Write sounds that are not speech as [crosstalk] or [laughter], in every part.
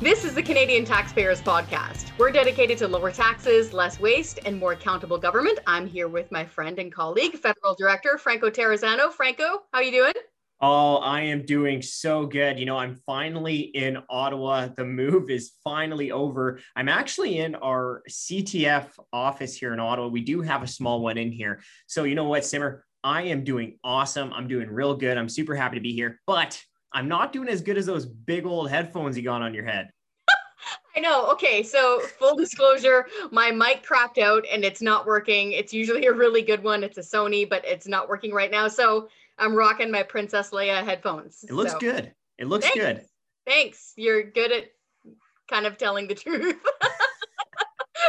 This is the Canadian Taxpayers Podcast. We're dedicated to lower taxes, less waste, and more accountable government. I'm here with my friend and colleague, Federal Director Franco Terrazzano. Franco, how you doing? Oh, I am doing so good. You know, I'm finally in Ottawa. The move is finally over. I'm actually in our CTF office here in Ottawa. We do have a small one in here. So, you know what, Simmer? I am doing awesome. I'm doing real good. I'm super happy to be here, but I'm not doing as good as those big old headphones you got on your head. [laughs] I know. Okay, so full disclosure, my mic cracked out and it's not working. It's usually a really good one. It's a Sony, but it's not working right now. So I'm rocking my Princess Leia headphones. It looks so. good. It looks Thanks. good. Thanks. You're good at kind of telling the [laughs] truth.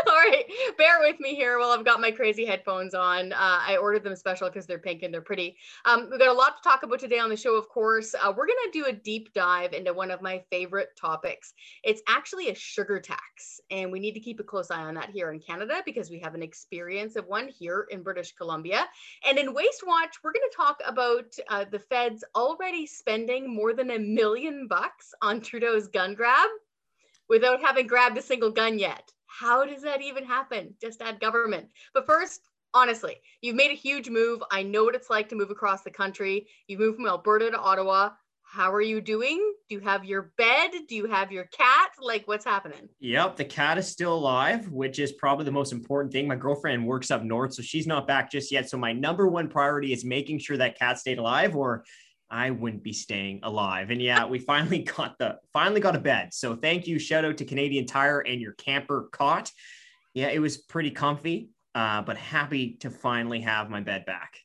[laughs] All right, bear with me here while I've got my crazy headphones on. Uh, I ordered them special because they're pink and they're pretty. Um, we've got a lot to talk about today on the show, of course. Uh, we're going to do a deep dive into one of my favorite topics. It's actually a sugar tax, and we need to keep a close eye on that here in Canada because we have an experience of one here in British Columbia. And in Waste Watch, we're going to talk about uh, the feds already spending more than a million bucks on Trudeau's gun grab without having grabbed a single gun yet. How does that even happen? Just add government. But first, honestly, you've made a huge move. I know what it's like to move across the country. You've moved from Alberta to Ottawa. How are you doing? Do you have your bed? Do you have your cat? Like, what's happening? Yep, the cat is still alive, which is probably the most important thing. My girlfriend works up north, so she's not back just yet. So my number one priority is making sure that cat stayed alive, or I wouldn't be staying alive. And yeah, we finally [laughs] got the finally got a bed. So thank you. Shout out to Canadian Tire and your camper cot. Yeah, it was pretty comfy, uh, but happy to finally have my bed back.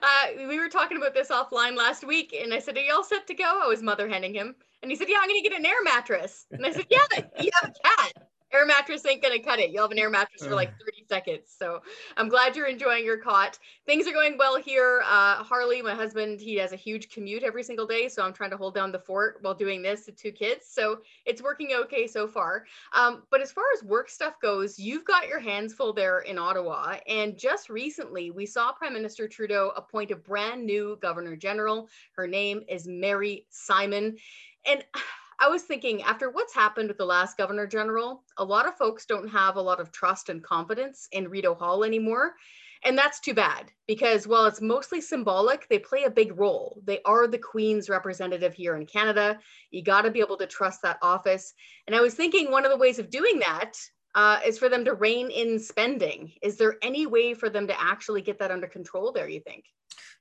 Uh, we were talking about this offline last week, and I said, "Are you all set to go?" I was mother handing him, and he said, "Yeah, I'm going to get an air mattress." And I said, "Yeah, you have a cat." Air mattress ain't gonna cut it. You'll have an air mattress for like 30 seconds. So I'm glad you're enjoying your cot. Things are going well here. Uh, Harley, my husband, he has a huge commute every single day. So I'm trying to hold down the fort while doing this to two kids. So it's working okay so far. Um, but as far as work stuff goes, you've got your hands full there in Ottawa. And just recently, we saw Prime Minister Trudeau appoint a brand new Governor General. Her name is Mary Simon. And I was thinking after what's happened with the last governor general, a lot of folks don't have a lot of trust and confidence in Rideau Hall anymore. And that's too bad because while it's mostly symbolic, they play a big role. They are the Queen's representative here in Canada. You got to be able to trust that office. And I was thinking one of the ways of doing that uh, is for them to rein in spending. Is there any way for them to actually get that under control there, you think?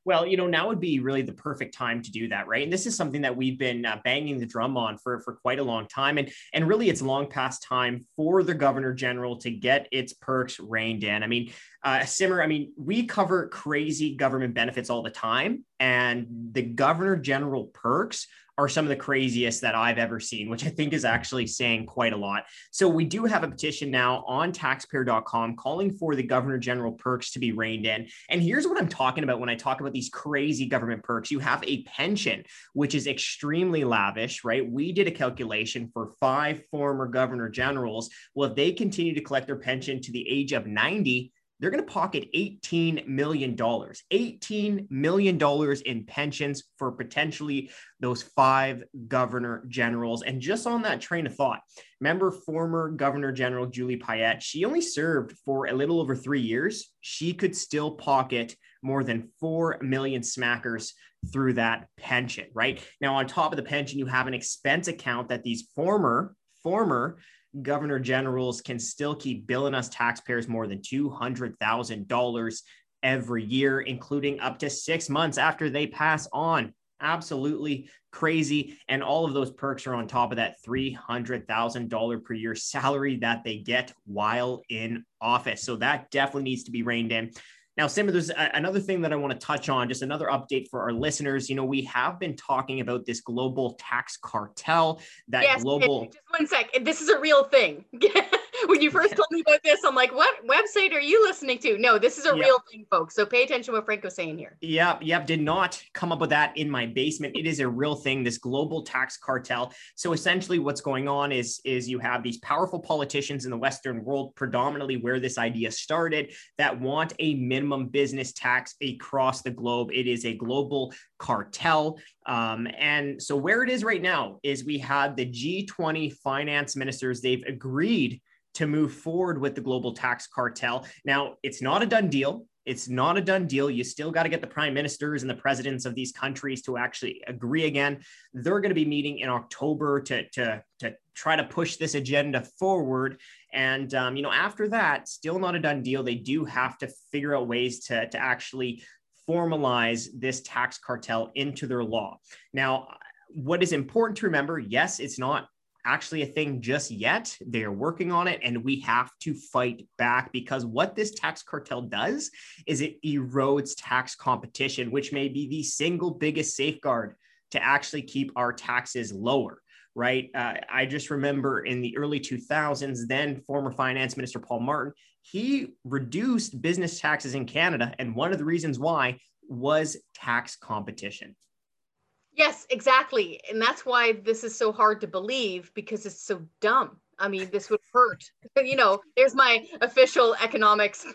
Well, you know, now would be really the perfect time to do that, right? And this is something that we've been uh, banging the drum on for for quite a long time, and and really, it's long past time for the governor general to get its perks reined in. I mean, uh, Simmer, I mean, we cover crazy government benefits all the time, and the governor general perks are some of the craziest that I've ever seen, which I think is actually saying quite a lot. So we do have a petition now on taxpayer.com calling for the governor general perks to be reined in. And here's what I'm talking about when I talk about these crazy government perks. You have a pension, which is extremely lavish, right? We did a calculation for five former governor generals. Well, if they continue to collect their pension to the age of 90, they're going to pocket $18 million, $18 million in pensions for potentially those five governor generals. And just on that train of thought, remember former Governor General Julie Payette? She only served for a little over three years. She could still pocket more than 4 million smackers through that pension, right? Now, on top of the pension, you have an expense account that these former, former governor generals can still keep billing us taxpayers more than $200,000 every year, including up to six months after they pass on. Absolutely crazy. And all of those perks are on top of that $300,000 per year salary that they get while in office. So that definitely needs to be reined in. Now, Simmer, there's another thing that I want to touch on, just another update for our listeners. You know, we have been talking about this global tax cartel, that yes, global. Just one sec. This is a real thing. [laughs] when you first told me about this, I'm like, what website are you listening to? No, this is a yep. real thing, folks. So pay attention to what Franco's saying here. Yep, yep. Did not come up with that in my basement. It is a real thing, this global tax cartel. So essentially what's going on is, is you have these powerful politicians in the Western world, predominantly where this idea started, that want a minimum business tax across the globe. It is a global cartel. Um, and so where it is right now is we have the G20 finance ministers, they've agreed to move forward with the global tax cartel. Now, it's not a done deal. It's not a done deal. You still got to get the prime ministers and the presidents of these countries to actually agree again. They're going to be meeting in October to, to, to try to push this agenda forward. And, um, you know, after that, still not a done deal. They do have to figure out ways to, to actually formalize this tax cartel into their law. Now, what is important to remember yes, it's not actually a thing just yet. They are working on it, and we have to fight back because what this tax cartel does is it erodes tax competition, which may be the single biggest safeguard to actually keep our taxes lower. Right. Uh, I just remember in the early 2000s, then former finance minister Paul Martin, he reduced business taxes in Canada. And one of the reasons why was tax competition. Yes, exactly. And that's why this is so hard to believe because it's so dumb. I mean, this would hurt. [laughs] you know, there's my official economics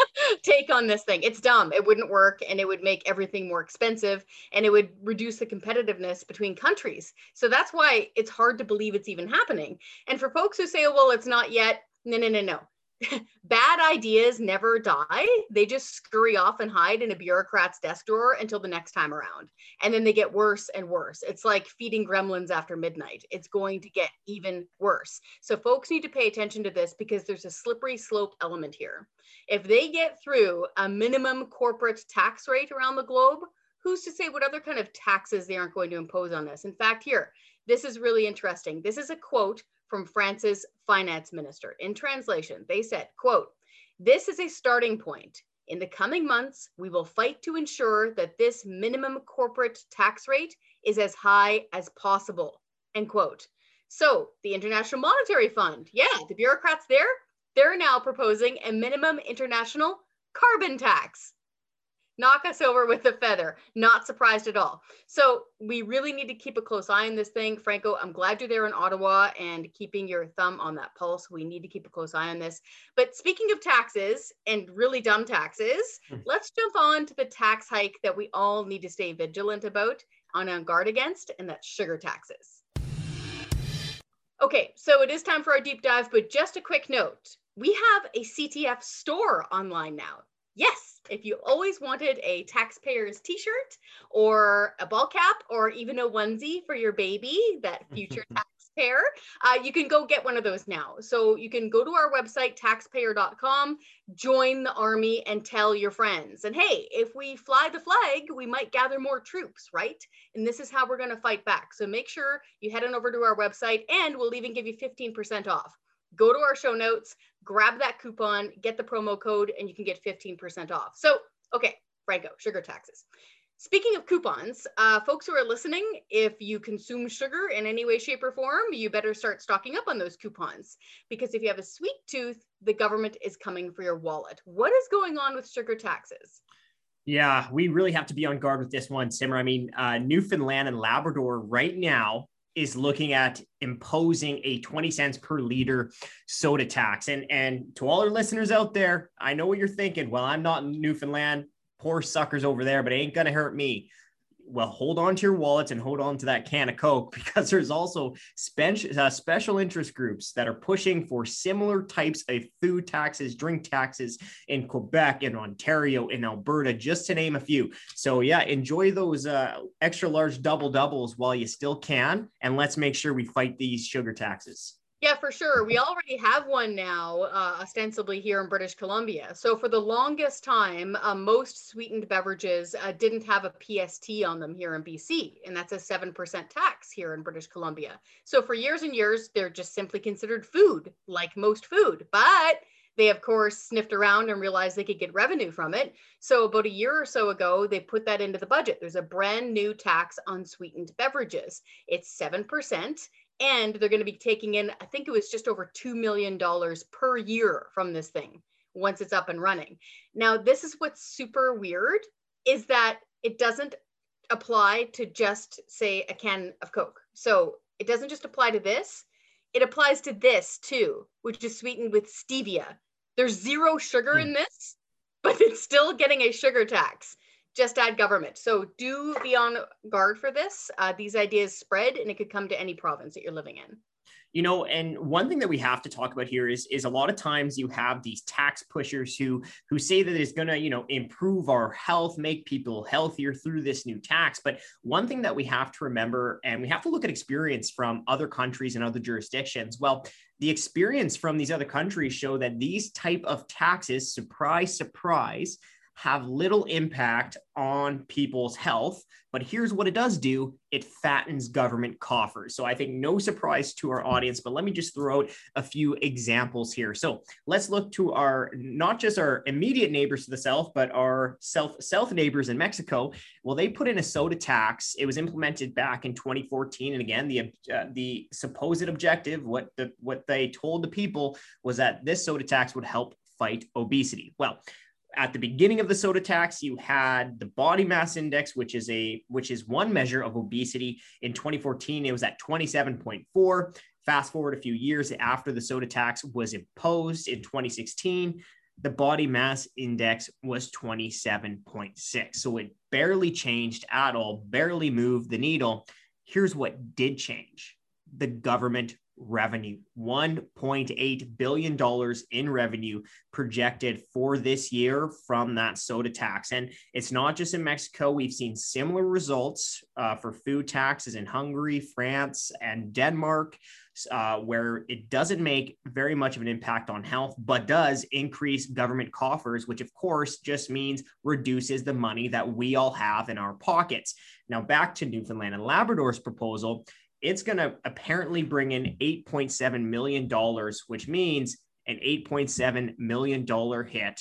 [laughs] take on this thing. It's dumb. It wouldn't work and it would make everything more expensive and it would reduce the competitiveness between countries. So that's why it's hard to believe it's even happening. And for folks who say, oh, well, it's not yet, no, no, no, no. [laughs] bad ideas never die. They just scurry off and hide in a bureaucrat's desk drawer until the next time around. And then they get worse and worse. It's like feeding gremlins after midnight. It's going to get even worse. So folks need to pay attention to this because there's a slippery slope element here. If they get through a minimum corporate tax rate around the globe, who's to say what other kind of taxes they aren't going to impose on this? In fact, here, this is really interesting. This is a quote from France's finance minister. In translation, they said, quote, this is a starting point. In the coming months, we will fight to ensure that this minimum corporate tax rate is as high as possible, end quote. So the International Monetary Fund, yeah, the bureaucrats there, they're now proposing a minimum international carbon tax knock us over with a feather. Not surprised at all. So we really need to keep a close eye on this thing. Franco, I'm glad you're there in Ottawa and keeping your thumb on that pulse. We need to keep a close eye on this. But speaking of taxes and really dumb taxes, hmm. let's jump on to the tax hike that we all need to stay vigilant about and on guard against, and that's sugar taxes. Okay, so it is time for our deep dive, but just a quick note. We have a CTF store online now. Yes, if you always wanted a taxpayer's t-shirt or a ball cap or even a onesie for your baby, that future taxpayer, uh, you can go get one of those now. So you can go to our website, taxpayer.com, join the army and tell your friends. And hey, if we fly the flag, we might gather more troops, right? And this is how we're going to fight back. So make sure you head on over to our website and we'll even give you 15% off go to our show notes, grab that coupon, get the promo code, and you can get 15% off. So, okay, Franco, sugar taxes. Speaking of coupons, uh, folks who are listening, if you consume sugar in any way, shape, or form, you better start stocking up on those coupons. Because if you have a sweet tooth, the government is coming for your wallet. What is going on with sugar taxes? Yeah, we really have to be on guard with this one, Simmer. I mean, uh, Newfoundland and Labrador right now is looking at imposing a 20 cents per liter soda tax. And, and to all our listeners out there, I know what you're thinking. Well, I'm not in Newfoundland. Poor suckers over there, but it ain't going to hurt me well, hold on to your wallets and hold on to that can of Coke [laughs] because there's also uh, special interest groups that are pushing for similar types of food taxes, drink taxes in Quebec, in Ontario, in Alberta, just to name a few. So, yeah, enjoy those uh, extra large double doubles while you still can. And let's make sure we fight these sugar taxes. Yeah, for sure. We already have one now, uh, ostensibly here in British Columbia. So for the longest time, uh, most sweetened beverages uh, didn't have a PST on them here in BC, and that's a 7% tax here in British Columbia. So for years and years, they're just simply considered food, like most food. But they, of course, sniffed around and realized they could get revenue from it. So about a year or so ago, they put that into the budget. There's a brand new tax on sweetened beverages. It's 7% And they're going to be taking in, I think it was just over $2 million per year from this thing once it's up and running. Now, this is what's super weird is that it doesn't apply to just say a can of Coke. So it doesn't just apply to this, it applies to this too, which is sweetened with stevia. There's zero sugar mm. in this, but it's still getting a sugar tax. Just add government. So do be on guard for this. Uh, these ideas spread and it could come to any province that you're living in you know and one thing that we have to talk about here is is a lot of times you have these tax pushers who who say that it's going to you know improve our health make people healthier through this new tax but one thing that we have to remember and we have to look at experience from other countries and other jurisdictions well the experience from these other countries show that these type of taxes surprise surprise have little impact on people's health. But here's what it does do it fattens government coffers. So I think no surprise to our audience, but let me just throw out a few examples here. So let's look to our not just our immediate neighbors to the south, but our south, south neighbors in Mexico. Well, they put in a soda tax. It was implemented back in 2014. And again, the, uh, the supposed objective, what, the, what they told the people was that this soda tax would help fight obesity. Well, at the beginning of the soda tax you had the body mass index which is a which is one measure of obesity. In 2014 it was at 27.4 fast forward a few years after the soda tax was imposed in 2016 the body mass index was 27.6 so it barely changed at all barely moved the needle. Here's what did change. The government revenue $1.8 billion in revenue projected for this year from that soda tax. And it's not just in Mexico. We've seen similar results uh, for food taxes in Hungary, France, and Denmark, uh, where it doesn't make very much of an impact on health, but does increase government coffers, which of course just means reduces the money that we all have in our pockets. Now, back to Newfoundland and Labrador's proposal it's going to apparently bring in $8.7 million, which means an $8.7 million hit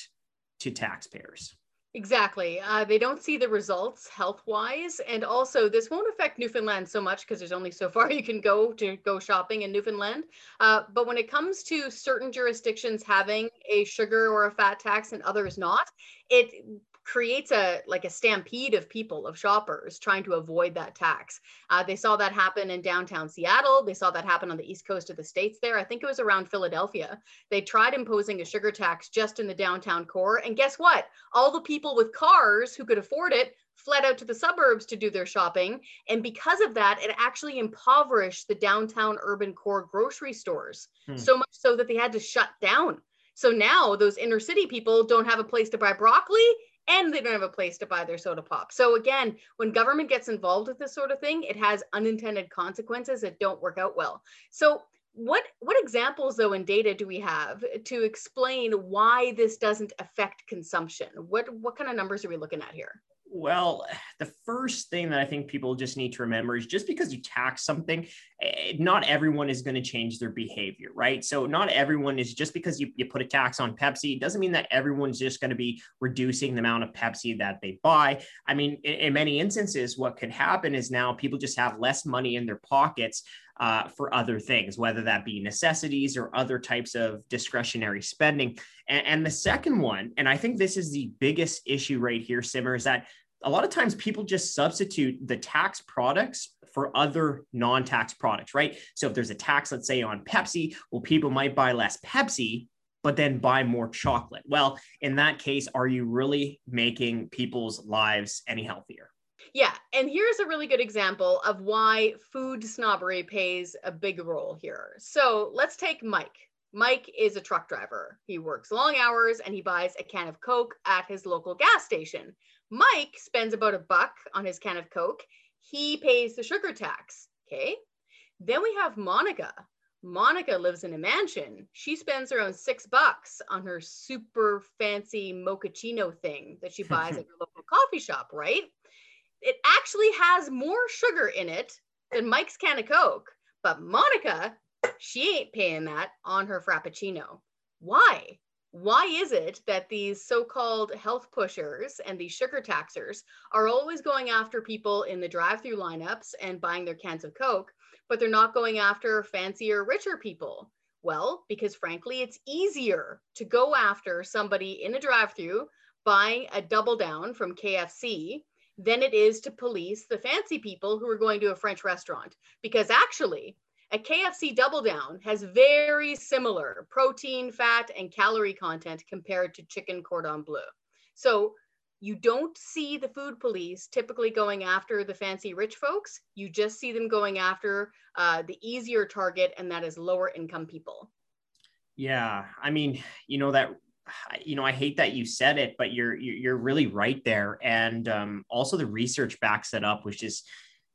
to taxpayers. Exactly. Uh, they don't see the results health wise. And also, this won't affect Newfoundland so much because there's only so [laughs] far you can go to go shopping in Newfoundland. Uh, but when it comes to certain jurisdictions having a sugar or a fat tax and others not, it creates a like a stampede of people of shoppers trying to avoid that tax. Uh, they saw that happen in downtown seattle. They saw that happen on the east coast of the states there. I think it was around philadelphia. They tried imposing a sugar tax just in the downtown core and guess what? All the people with cars who could afford it fled out to the suburbs to do their shopping and because of that it actually impoverished the downtown urban core grocery stores hmm. so much so that they had to shut down. So now those inner city people don't have a place to buy broccoli and they don't have a place to buy their soda pop. So again, when government gets involved with this sort of thing, it has unintended consequences that don't work out well. So what what examples though in data do we have to explain why this doesn't affect consumption? What what kind of numbers are we looking at here? Well, the first thing that I think people just need to remember is just because you tax something, eh, not everyone is going to change their behavior, right? So, not everyone is just because you, you put a tax on Pepsi, doesn't mean that everyone's just going to be reducing the amount of Pepsi that they buy. I mean, in, in many instances, what could happen is now people just have less money in their pockets uh, for other things, whether that be necessities or other types of discretionary spending. And, and the second one, and I think this is the biggest issue right here, Simmer, is that a lot of times people just substitute the tax products for other non-tax products, right? So if there's a tax, let's say on Pepsi, well, people might buy less Pepsi, but then buy more chocolate. Well, in that case, are you really making people's lives any healthier? Yeah, and here's a really good example of why food snobbery plays a big role here. So let's take Mike. Mike is a truck driver. He works long hours and he buys a can of Coke at his local gas station. Mike spends about a buck on his can of Coke. He pays the sugar tax. Okay. Then we have Monica. Monica lives in a mansion. She spends around six bucks on her super fancy mochaccino thing that she buys at [laughs] her local coffee shop, right? It actually has more sugar in it than Mike's can of Coke. But Monica, she ain't paying that on her Frappuccino. Why? Why is it that these so called health pushers and these sugar taxers are always going after people in the drive through lineups and buying their cans of Coke, but they're not going after fancier, richer people. Well, because frankly, it's easier to go after somebody in a drive through buying a double down from KFC than it is to police the fancy people who are going to a French restaurant. Because actually, a KFC double down has very similar protein, fat, and calorie content compared to chicken cordon bleu. So you don't see the food police typically going after the fancy rich folks. You just see them going after uh, the easier target, and that is lower income people. Yeah, I mean, you know that you know, I hate that you said it, but you're you're really right there, and um, also the research backs it up, which is,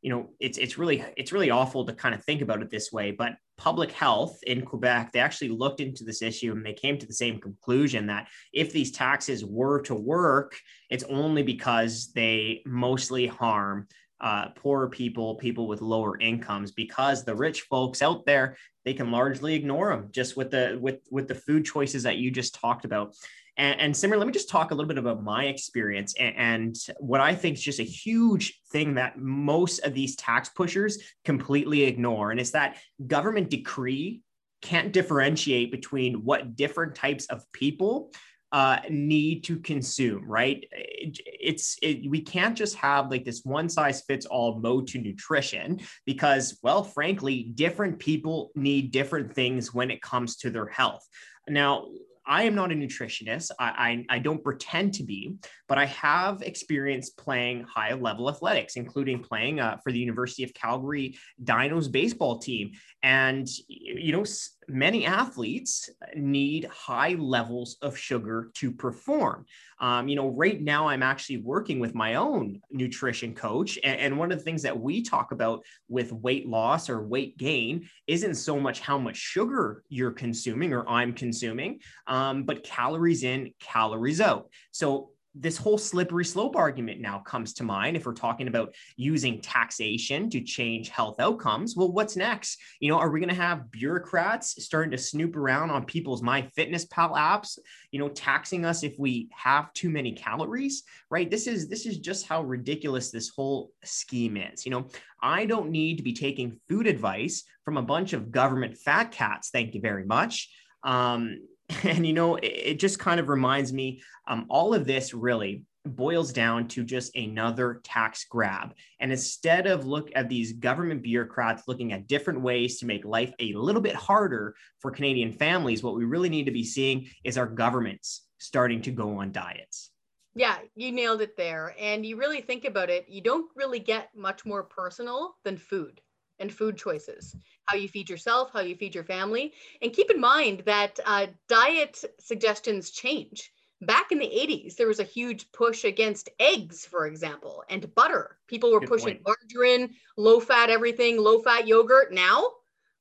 you know, it's it's really it's really awful to kind of think about it this way, but public health in Quebec, they actually looked into this issue and they came to the same conclusion that if these taxes were to work, it's only because they mostly harm uh, poorer people, people with lower incomes, because the rich folks out there they can largely ignore them just with the with with the food choices that you just talked about. And, and Simmer, let me just talk a little bit about my experience and, and what I think is just a huge thing that most of these tax pushers completely ignore, and it's that government decree can't differentiate between what different types of people uh, need to consume, right? It, it's it, we can't just have like this one size fits all mode to nutrition because, well, frankly, different people need different things when it comes to their health. Now, I am not a nutritionist. I, I, I, don't pretend to be, but I have experience playing high level athletics, including playing uh, for the University of Calgary Dinos baseball team. And, you know, many athletes need high levels of sugar to perform. Um, you know, right now I'm actually working with my own nutrition coach. And, and, one of the things that we talk about with weight loss or weight gain isn't so much how much sugar you're consuming or I'm consuming, um, but calories in, calories out. So this whole slippery slope argument now comes to mind if we're talking about using taxation to change health outcomes. Well what's next? You know are we going to have bureaucrats starting to snoop around on people's MyFitnessPal apps you know taxing us if we have too many calories? Right? This is this is just how ridiculous this whole scheme is. You know i don't need to be taking food advice from a bunch of government fat cats thank you very much. Um, [laughs] And, you know, it, it just kind of reminds me um, all of this really boils down to just another tax grab. And instead of look at these government bureaucrats looking at different ways to make life a little bit harder for Canadian families, what we really need to be seeing is our governments starting to go on diets. Yeah, you nailed it there. And you really think about it, you don't really get much more personal than food and food choices how you feed yourself, how you feed your family. And keep in mind that uh, diet suggestions change. Back in the 80s, there was a huge push against eggs, for example, and butter. People were Good pushing point. margarine, low fat everything, low fat yogurt. Now,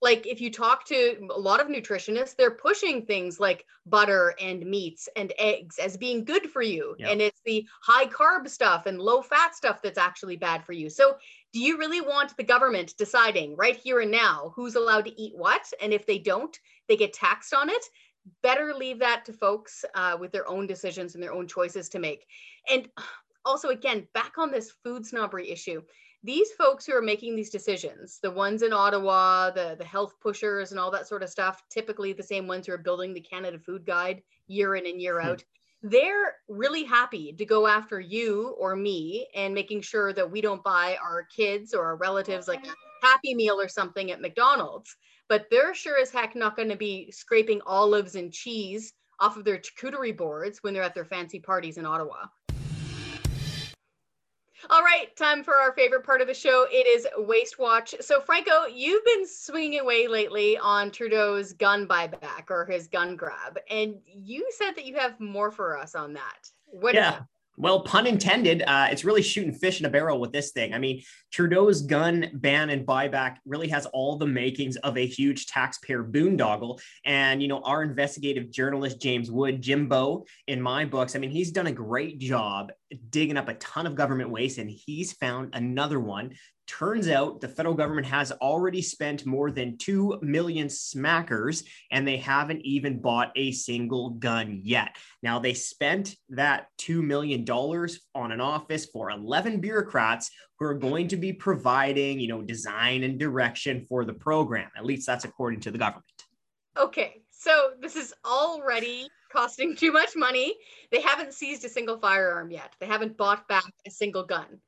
like if you talk to a lot of nutritionists, they're pushing things like butter and meats and eggs as being good for you. Yep. And it's the high carb stuff and low fat stuff that's actually bad for you. So do you really want the government deciding right here and now who's allowed to eat what? And if they don't, they get taxed on it. Better leave that to folks uh, with their own decisions and their own choices to make. And also, again, back on this food snobbery issue, these folks who are making these decisions, the ones in Ottawa, the, the health pushers and all that sort of stuff, typically the same ones who are building the Canada Food Guide year in and year hmm. out, they're really happy to go after you or me and making sure that we don't buy our kids or our relatives like a happy meal or something at McDonald's. But they're sure as heck not going to be scraping olives and cheese off of their charcuterie boards when they're at their fancy parties in Ottawa. All right, time for our favorite part of the show. It is Waste Watch. So, Franco, you've been swinging away lately on Trudeau's gun buyback or his gun grab, and you said that you have more for us on that. What yeah. Well, pun intended. Uh, it's really shooting fish in a barrel with this thing. I mean, Trudeau's gun ban and buyback really has all the makings of a huge taxpayer boondoggle. And, you know, our investigative journalist, James Wood, Jimbo, in my books, I mean, he's done a great job digging up a ton of government waste and he's found another one Turns out the federal government has already spent more than 2 million smackers and they haven't even bought a single gun yet. Now, they spent that $2 million on an office for 11 bureaucrats who are going to be providing, you know, design and direction for the program. At least that's according to the government. Okay, so this is already costing too much money. They haven't seized a single firearm yet. They haven't bought back a single gun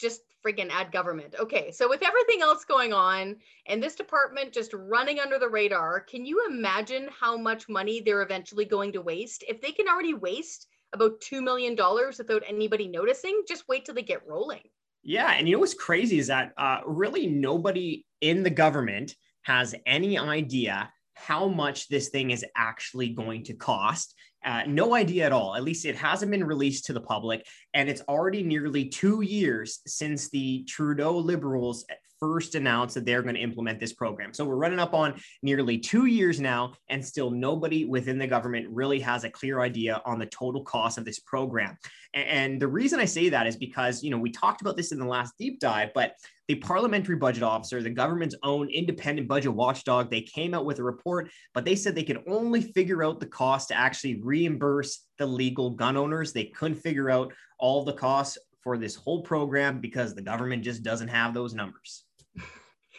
just freaking add government. Okay, so with everything else going on and this department just running under the radar, can you imagine how much money they're eventually going to waste? If they can already waste about $2 million without anybody noticing, just wait till they get rolling. Yeah. And you know what's crazy is that uh, really nobody in the government has any idea how much this thing is actually going to cost. Uh, no idea at all. At least it hasn't been released to the public. And it's already nearly two years since the Trudeau Liberals first announced that they're going to implement this program. So we're running up on nearly two years now, and still nobody within the government really has a clear idea on the total cost of this program. And the reason I say that is because, you know, we talked about this in the last deep dive, but the parliamentary budget officer, the government's own independent budget watchdog, they came out with a report, but they said they could only figure out the cost to actually reimburse the legal gun owners. They couldn't figure out all the costs for this whole program because the government just doesn't have those numbers.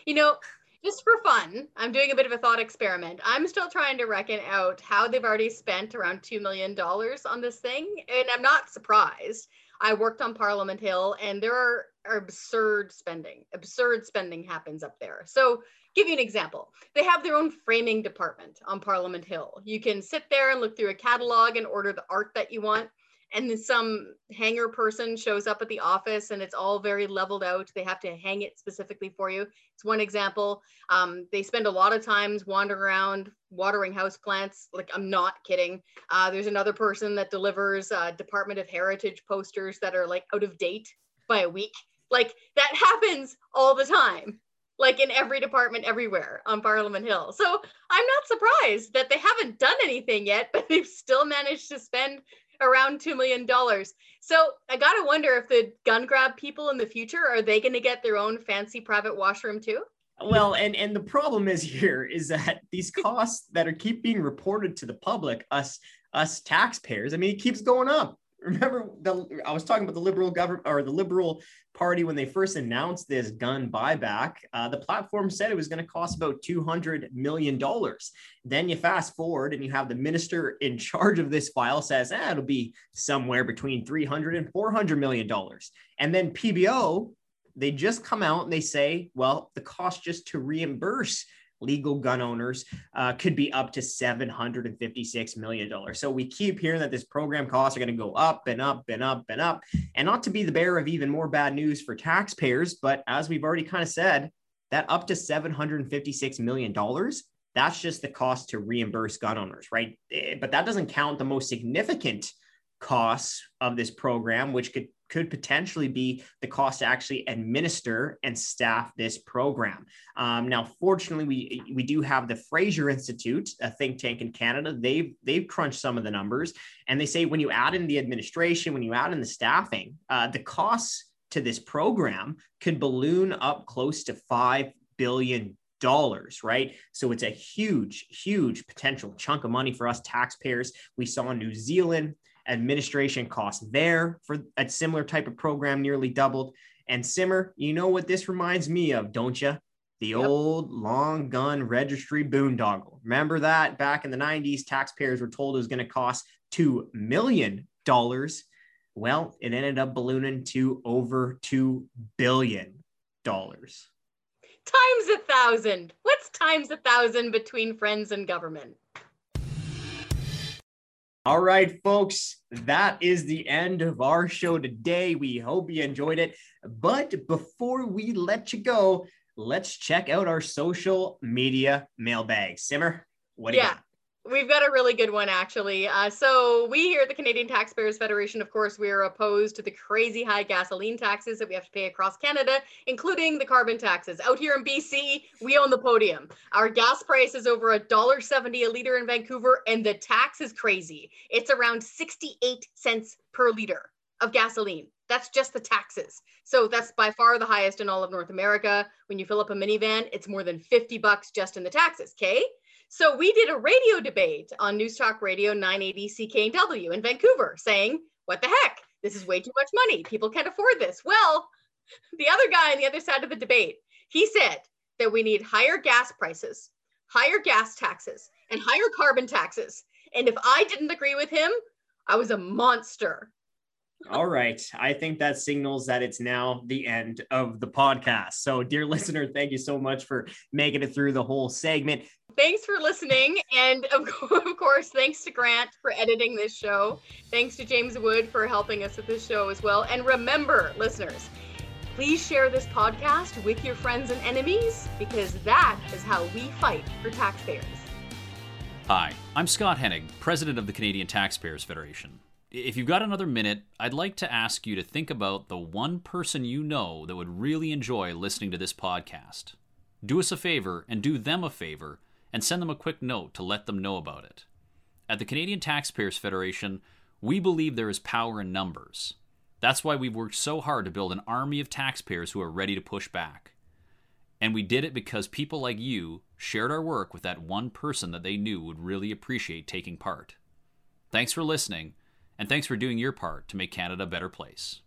You know, just for fun, I'm doing a bit of a thought experiment. I'm still trying to reckon out how they've already spent around $2 million on this thing. And I'm not surprised. I worked on Parliament Hill and there are, are absurd spending. Absurd spending happens up there. So, give you an example. They have their own framing department on Parliament Hill. You can sit there and look through a catalog and order the art that you want and then some hanger person shows up at the office and it's all very leveled out. They have to hang it specifically for you. It's one example. Um, they spend a lot of times wandering around watering house plants. Like i'm not kidding. Uh, there's another person that delivers uh, department of heritage posters that are like out of date by a week. Like that happens all the time like in every department everywhere on Parliament Hill. So I'm not surprised that they haven't done anything yet, [laughs] but they've still managed to spend around $2 million. So I got to wonder if the gun grab people in the future, are they going to get their own fancy private washroom too? Well, and and the problem is here is that these costs that are keep being reported to the public, us us taxpayers, I mean, it keeps going up remember the I was talking about the liberal government or the liberal party when they first announced this gun buyback. Uh, the platform said it was going to cost about two hundred million dollars. Then you fast forward and you have the minister in [laughs] charge of this file says eh, it'll be somewhere between 300 and 400 million dollars. And then PBO they just come out and they say, well, the cost just to reimburse legal gun owners uh, could be up to $756 million. So we keep hearing that this program costs are going to go up and up and up and up. And not to be the bearer of even more bad news for taxpayers, but as we've already kind of said, that up to $756 million, that's just the cost to reimburse gun owners, right? Eh, but that doesn't count the most significant costs of this program, which could could potentially be the cost to actually administer and staff this program. Um, now, fortunately, we we do have the Fraser Institute, a think tank in Canada. They've they've crunched some of the numbers, and they say when you add in the administration, when you add in the staffing, uh, the costs to this program could balloon up close to five billion dollars, right? So it's a huge, huge potential chunk of money for us taxpayers. We saw in New Zealand administration costs there for a similar type of program nearly doubled. And Simmer, you know what this reminds me of, don't you? The yep. old long gun registry boondoggle. Remember that back in the 90s, taxpayers were told it was going to cost $2 million. Well, it ended up ballooning to over $2 billion. Times a thousand. What's times a thousand between friends and government? All right, folks, that is the end of our show today. We hope you enjoyed it. But before we let you go, let's check out our social media mailbag. Simmer, what do yeah. you got? We've got a really good one, actually. Uh, so, we here at the Canadian Taxpayers Federation, of course, we are opposed to the crazy high gasoline taxes that we have to pay across Canada, including the carbon taxes. Out here in BC, we own the podium. Our gas price is over a dollar seventy a liter in Vancouver, and the tax is crazy. It's around 68 cents per liter of gasoline. That's just the taxes. So that's by far the highest in all of North America. When you fill up a minivan, it's more than 50 bucks just in the taxes. Okay. So we did a radio debate on News Talk Radio 980 CKNW in Vancouver saying, what the heck? This is way too much money. People can't afford this. Well, the other guy on the other side of the debate, he said that we need higher gas prices, higher gas taxes, and higher carbon taxes. And if I didn't agree with him, I was a monster. All right. I think that signals that it's now the end of the podcast. So, dear listener, thank you so much for making it through the whole segment. Thanks for listening. And [laughs] of course, thanks to Grant for editing this show. Thanks to James Wood for helping us with this show as well. And remember, listeners, please share this podcast with your friends and enemies because that is how we fight for taxpayers. Hi, I'm Scott Hennig, President of the Canadian Taxpayers Federation. If you've got another minute, I'd like to ask you to think about the one person you know that would really enjoy listening to this podcast. Do us a favor and do them a favor and send them a quick note to let them know about it. At the Canadian Taxpayers Federation, we believe there is power in numbers. That's why we've worked so hard to build an army of taxpayers who are ready to push back. And we did it because people like you shared our work with that one person that they knew would really appreciate taking part. Thanks for listening and thanks for doing your part to make Canada a better place.